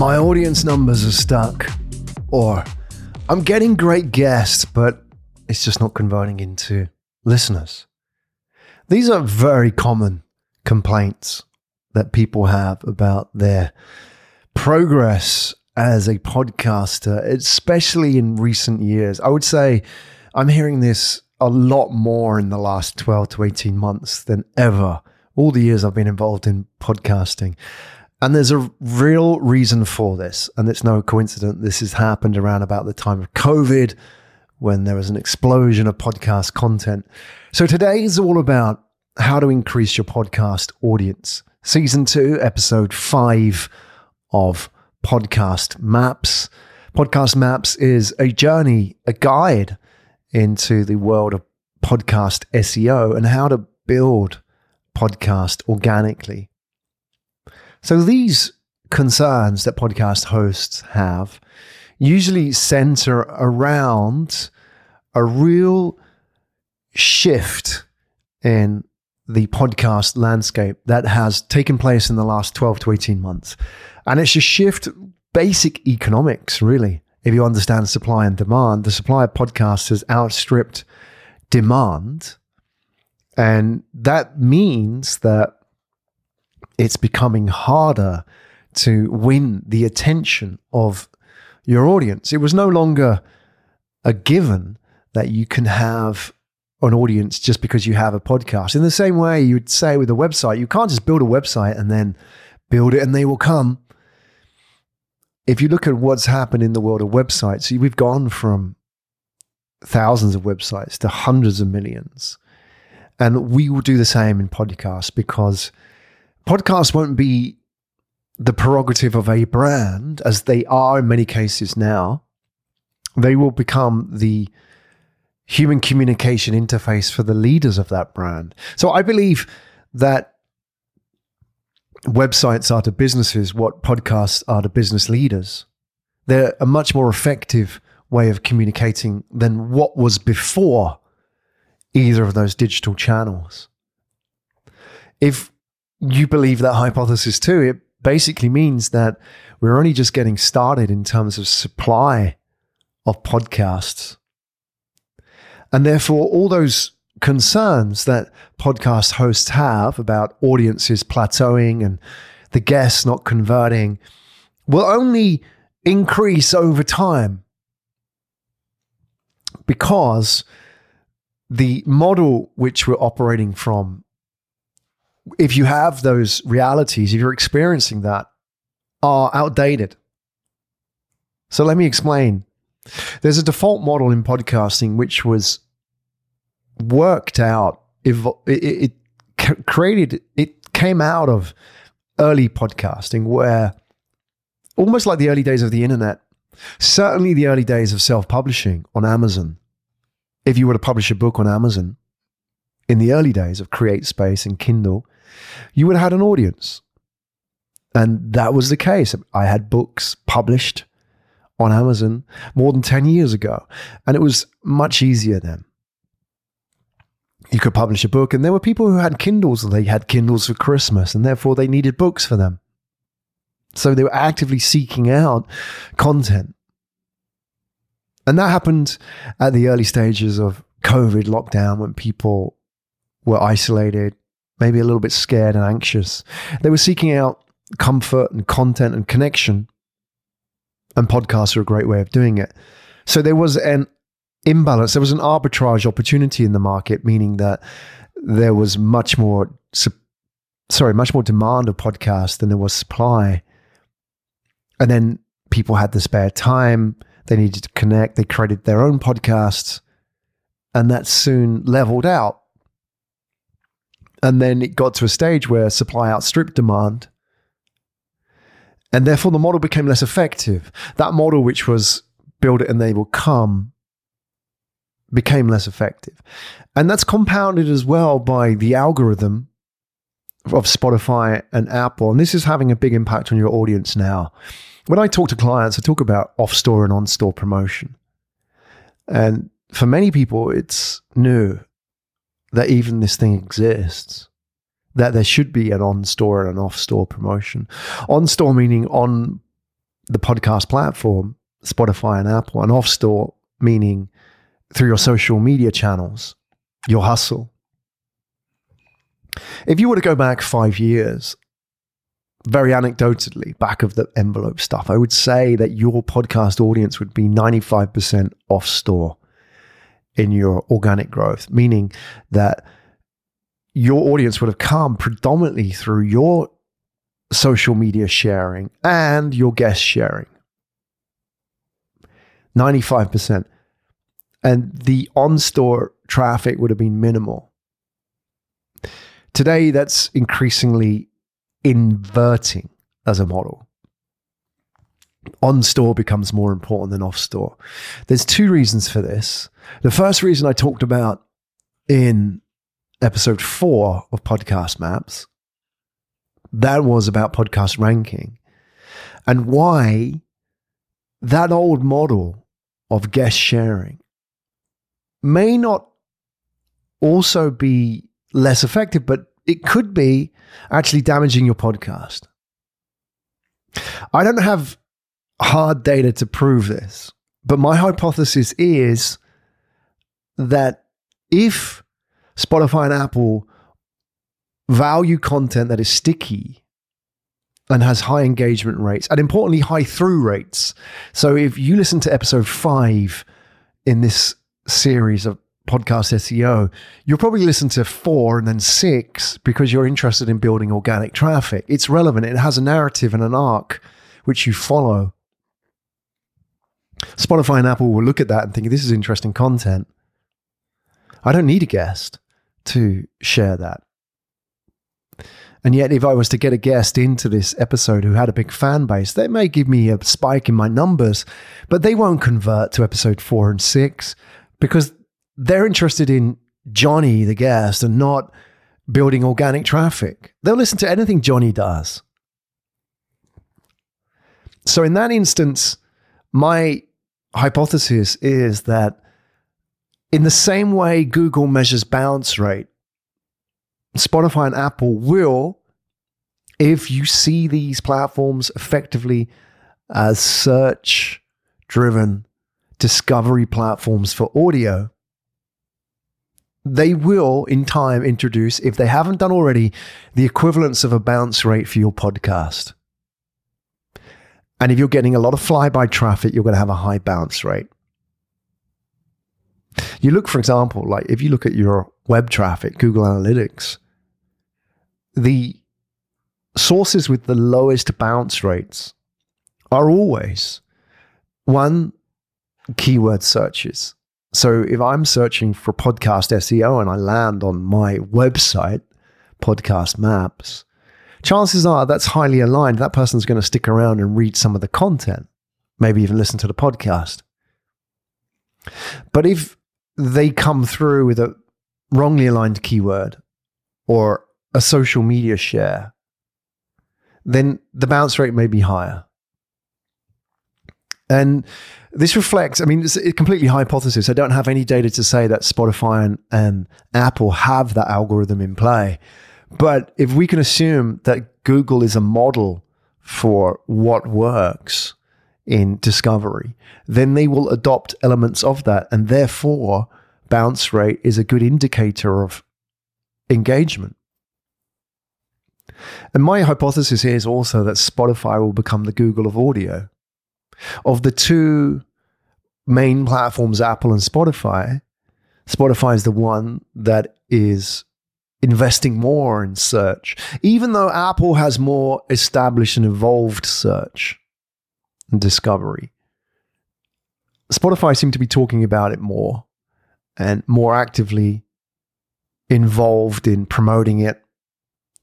my audience numbers are stuck, or I'm getting great guests, but it's just not converting into listeners. These are very common complaints that people have about their progress as a podcaster, especially in recent years. I would say I'm hearing this a lot more in the last 12 to 18 months than ever, all the years I've been involved in podcasting. And there's a real reason for this. And it's no coincidence. This has happened around about the time of COVID when there was an explosion of podcast content. So today is all about how to increase your podcast audience. Season two, episode five of Podcast Maps. Podcast Maps is a journey, a guide into the world of podcast SEO and how to build podcast organically. So these concerns that podcast hosts have usually center around a real shift in the podcast landscape that has taken place in the last 12 to 18 months. And it's a shift, basic economics, really. If you understand supply and demand, the supply of podcasts has outstripped demand. And that means that it's becoming harder to win the attention of your audience. It was no longer a given that you can have an audience just because you have a podcast. In the same way, you would say with a website, you can't just build a website and then build it and they will come. If you look at what's happened in the world of websites, we've gone from thousands of websites to hundreds of millions. And we will do the same in podcasts because podcasts won't be the prerogative of a brand as they are in many cases now. They will become the human communication interface for the leaders of that brand. So I believe that websites are to businesses what podcasts are to business leaders. They're a much more effective way of communicating than what was before either of those digital channels. If you believe that hypothesis too, it basically means that we're only just getting started in terms of supply of podcasts. And therefore, all those concerns that podcast hosts have about audiences plateauing and the guests not converting will only increase over time because the model which we're operating from if you have those realities, if you're experiencing that, are outdated. So let me explain. There's a default model in podcasting which was worked out. It, it, it created. It came out of early podcasting, where almost like the early days of the internet, certainly the early days of self-publishing on Amazon. If you were to publish a book on Amazon, in the early days of CreateSpace and Kindle, you would have had an audience. And that was the case. I had books published on Amazon more than 10 years ago, and it was much easier then. You could publish a book, and there were people who had Kindles, and they had Kindles for Christmas, and therefore they needed books for them. So they were actively seeking out content. And that happened at the early stages of COVID lockdown when people were isolated, maybe a little bit scared and anxious. They were seeking out comfort and content and connection. And podcasts are a great way of doing it. So there was an imbalance, there was an arbitrage opportunity in the market, meaning that there was much more, sorry, much more demand of podcasts than there was supply. And then people had the spare time, they needed to connect, they created their own podcasts, and that soon leveled out and then it got to a stage where supply outstripped demand. And therefore, the model became less effective. That model, which was build it and they will come, became less effective. And that's compounded as well by the algorithm of Spotify and Apple. And this is having a big impact on your audience now. When I talk to clients, I talk about off store and on store promotion. And for many people, it's new that even this thing exists, that there should be an on store and an off store promotion. On store meaning on the podcast platform, Spotify and Apple, and off store, meaning through your social media channels, your hustle. If you were to go back five years, very anecdotally, back of the envelope stuff, I would say that your podcast audience would be 95% off store in your organic growth, meaning that your audience would have come predominantly through your social media sharing and your guest sharing. 95%. And the on store traffic would have been minimal. Today, that's increasingly inverting as a model. On store becomes more important than off store. There's two reasons for this. The first reason I talked about in episode four of Podcast Maps, that was about podcast ranking and why that old model of guest sharing may not also be less effective, but it could be actually damaging your podcast. I don't have hard data to prove this, but my hypothesis is that if Spotify and Apple value content that is sticky and has high engagement rates and importantly high through rates. So if you listen to episode 5 in this series of podcast SEO, you'll probably listen to 4 and then 6 because you're interested in building organic traffic. It's relevant. It has a narrative and an arc which you follow. Spotify and Apple will look at that and think this is interesting content. I don't need a guest to share that. And yet, if I was to get a guest into this episode who had a big fan base, they may give me a spike in my numbers, but they won't convert to episode four and six because they're interested in Johnny, the guest, and not building organic traffic. They'll listen to anything Johnny does. So, in that instance, my hypothesis is that in the same way Google measures bounce rate, Spotify and Apple will, if you see these platforms effectively as search driven discovery platforms for audio, they will in time introduce, if they haven't done already, the equivalence of a bounce rate for your podcast. And if you're getting a lot of flyby traffic, you're going to have a high bounce rate. You look, for example, like if you look at your web traffic, Google Analytics, the sources with the lowest bounce rates are always one keyword searches. So if I'm searching for podcast SEO and I land on my website, Podcast Maps, chances are that's highly aligned. That person's going to stick around and read some of the content, maybe even listen to the podcast. But if they come through with a wrongly aligned keyword or a social media share, then the bounce rate may be higher. And this reflects, I mean, it's a completely hypothesis. I don't have any data to say that Spotify and, and Apple have that algorithm in play. But if we can assume that Google is a model for what works in discovery, then they will adopt elements of that. And therefore, bounce rate is a good indicator of engagement. And my hypothesis here is also that Spotify will become the Google of audio. Of the two main platforms, Apple and Spotify, Spotify is the one that is investing more in search, even though Apple has more established and evolved search and discovery. Spotify seem to be talking about it more and more actively involved in promoting it.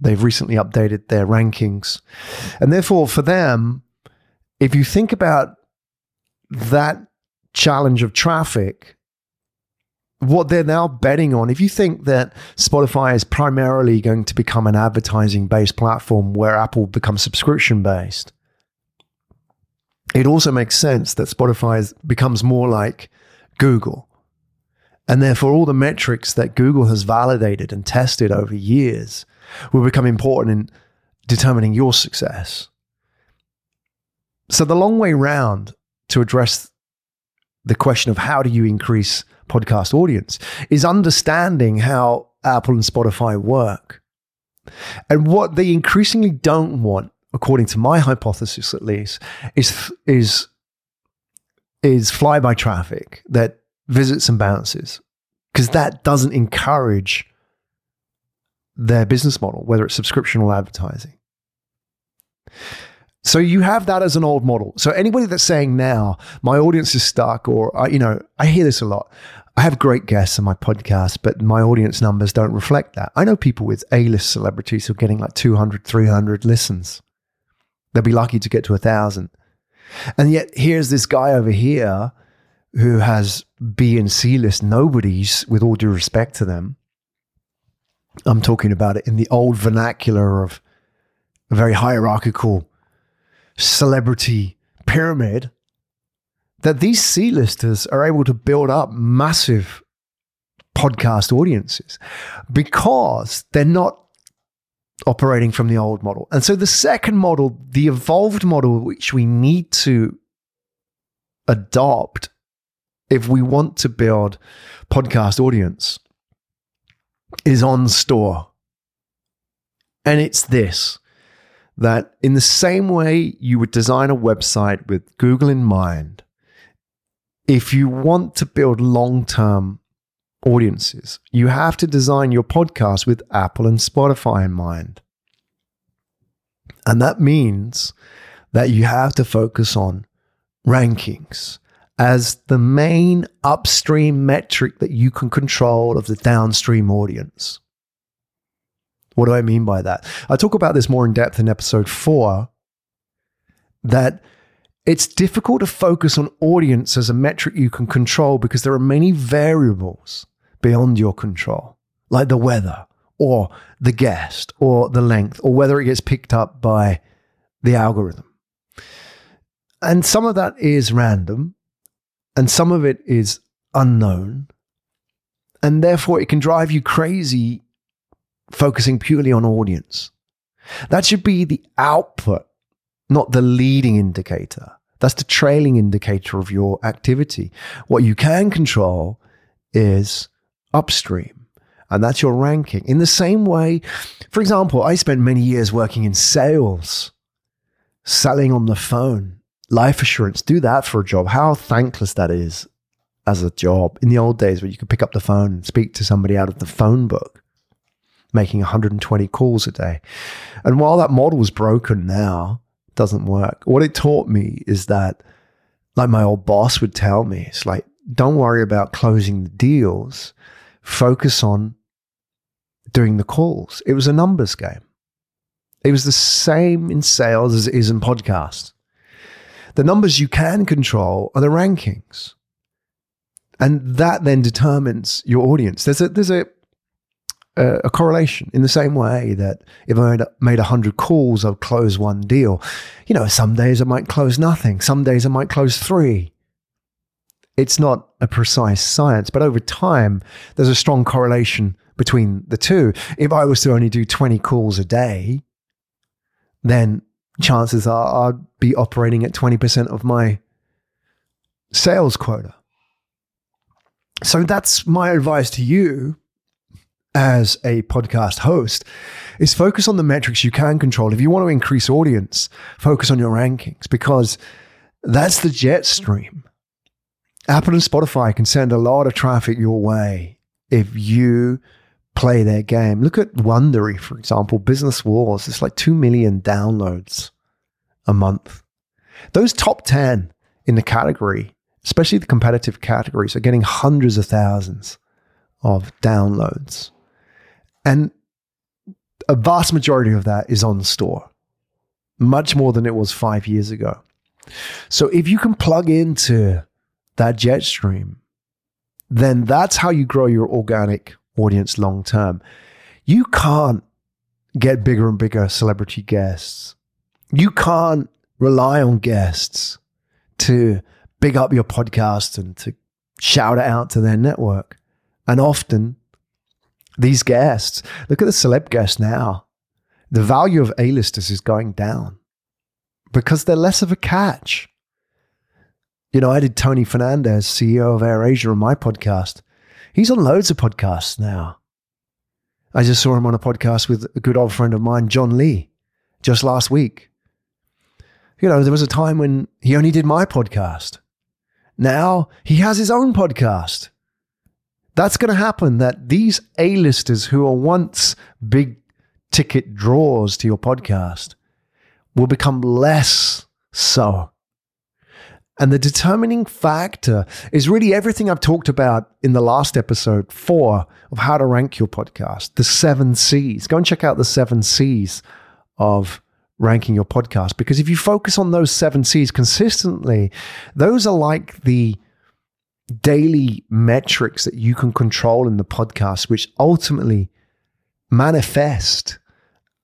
They've recently updated their rankings. And therefore, for them, if you think about that challenge of traffic, what they're now betting on, if you think that Spotify is primarily going to become an advertising based platform where Apple becomes subscription based, it also makes sense that Spotify becomes more like Google. And therefore, all the metrics that Google has validated and tested over years will become important in determining your success. So, the long way round to address the question of how do you increase podcast audience is understanding how Apple and Spotify work. And what they increasingly don't want, according to my hypothesis at least, is is is flyby traffic that visits and bounces, because that doesn't encourage their business model, whether it's subscription or advertising. So you have that as an old model. So anybody that's saying now my audience is stuck, or uh, you know, I hear this a lot. I have great guests on my podcast, but my audience numbers don't reflect that. I know people with A-list celebrities who are getting like 200, 300 listens. They'll be lucky to get to a thousand. And yet here's this guy over here who has B and C list nobodies with all due respect to them. I'm talking about it in the old vernacular of a very hierarchical celebrity pyramid that these C-listers are able to build up massive podcast audiences because they're not operating from the old model. And so the second model, the evolved model which we need to adopt if we want to build podcast audience is on store. And it's this that in the same way you would design a website with Google in mind, if you want to build long term audiences, you have to design your podcast with Apple and Spotify in mind. And that means that you have to focus on rankings as the main upstream metric that you can control of the downstream audience. What do I mean by that? I talk about this more in depth in episode four that it's difficult to focus on audience as a metric you can control because there are many variables beyond your control, like the weather or the guest or the length or whether it gets picked up by the algorithm. And some of that is random and some of it is unknown. And therefore, it can drive you crazy focusing purely on audience. That should be the output, not the leading indicator. That's the trailing indicator of your activity. What you can control is upstream, and that's your ranking. In the same way, for example, I spent many years working in sales, selling on the phone, life assurance. Do that for a job. How thankless that is as a job in the old days where you could pick up the phone and speak to somebody out of the phone book making 120 calls a day. And while that model is broken now, doesn't work. What it taught me is that, like my old boss would tell me, it's like, don't worry about closing the deals, focus on doing the calls. It was a numbers game. It was the same in sales as it is in podcasts. The numbers you can control are the rankings. And that then determines your audience. There's a there's a a, correlation in the same way that if I made, a hundred calls, I'd close one deal. You know, some days I might close nothing. Some days I might close three. It's not a precise science, but over time, there's a strong correlation between the two. If I was to only do 20 calls a day, then chances are I'd be operating at 20% of my sales quota. So that's my advice to you as a podcast host is focus on the metrics you can control. If you want to increase audience, focus on your rankings because that's the jet stream. Apple and Spotify can send a lot of traffic your way if you play their game. Look at Wondery, for example, Business Wars. It's like 2 million downloads a month. Those top 10 in the category, especially the competitive categories, are getting hundreds of thousands of downloads. And a vast majority of that is on store, much more than it was five years ago. So if you can plug into that jet stream, then that's how you grow your organic audience long term. You can't get bigger and bigger celebrity guests. You can't rely on guests to big up your podcast and to shout it out to their network. And often these guests, look at the celeb guests now. The value of A-listers is going down because they're less of a catch. You know, I did Tony Fernandez, CEO of AirAsia, on my podcast. He's on loads of podcasts now. I just saw him on a podcast with a good old friend of mine, John Lee, just last week. You know, there was a time when he only did my podcast. Now he has his own podcast. That's going to happen that these A-listers who are once big ticket draws to your podcast will become less so. And the determining factor is really everything I've talked about in the last episode four of how to rank your podcast, the seven C's. Go and check out the seven C's of ranking your podcast because if you focus on those seven C's consistently, those are like the daily metrics that you can control in the podcast, which ultimately manifest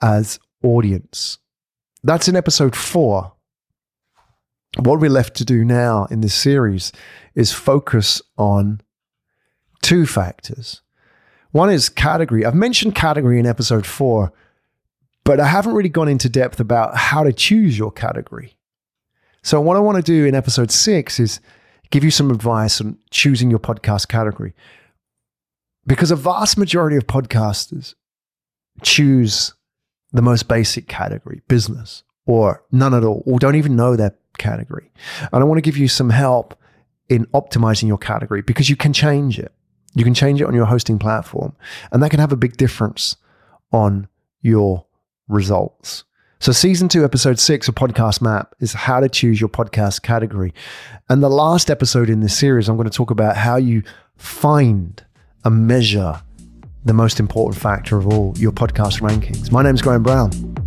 as audience. That's in episode four. What we're left to do now in this series is focus on two factors. One is category. I've mentioned category in episode four, but I haven't really gone into depth about how to choose your category. So, what I want to do in episode six is give you some advice on choosing your podcast category. Because a vast majority of podcasters choose the most basic category, business, or none at all, or don't even know that category. And I want to give you some help in optimizing your category because you can change it. You can change it on your hosting platform, and that can have a big difference on your results. So, season two, episode six of Podcast Map is how to choose your podcast category. And the last episode in this series, I'm going to talk about how you find and measure the most important factor of all your podcast rankings. My name is Graham Brown.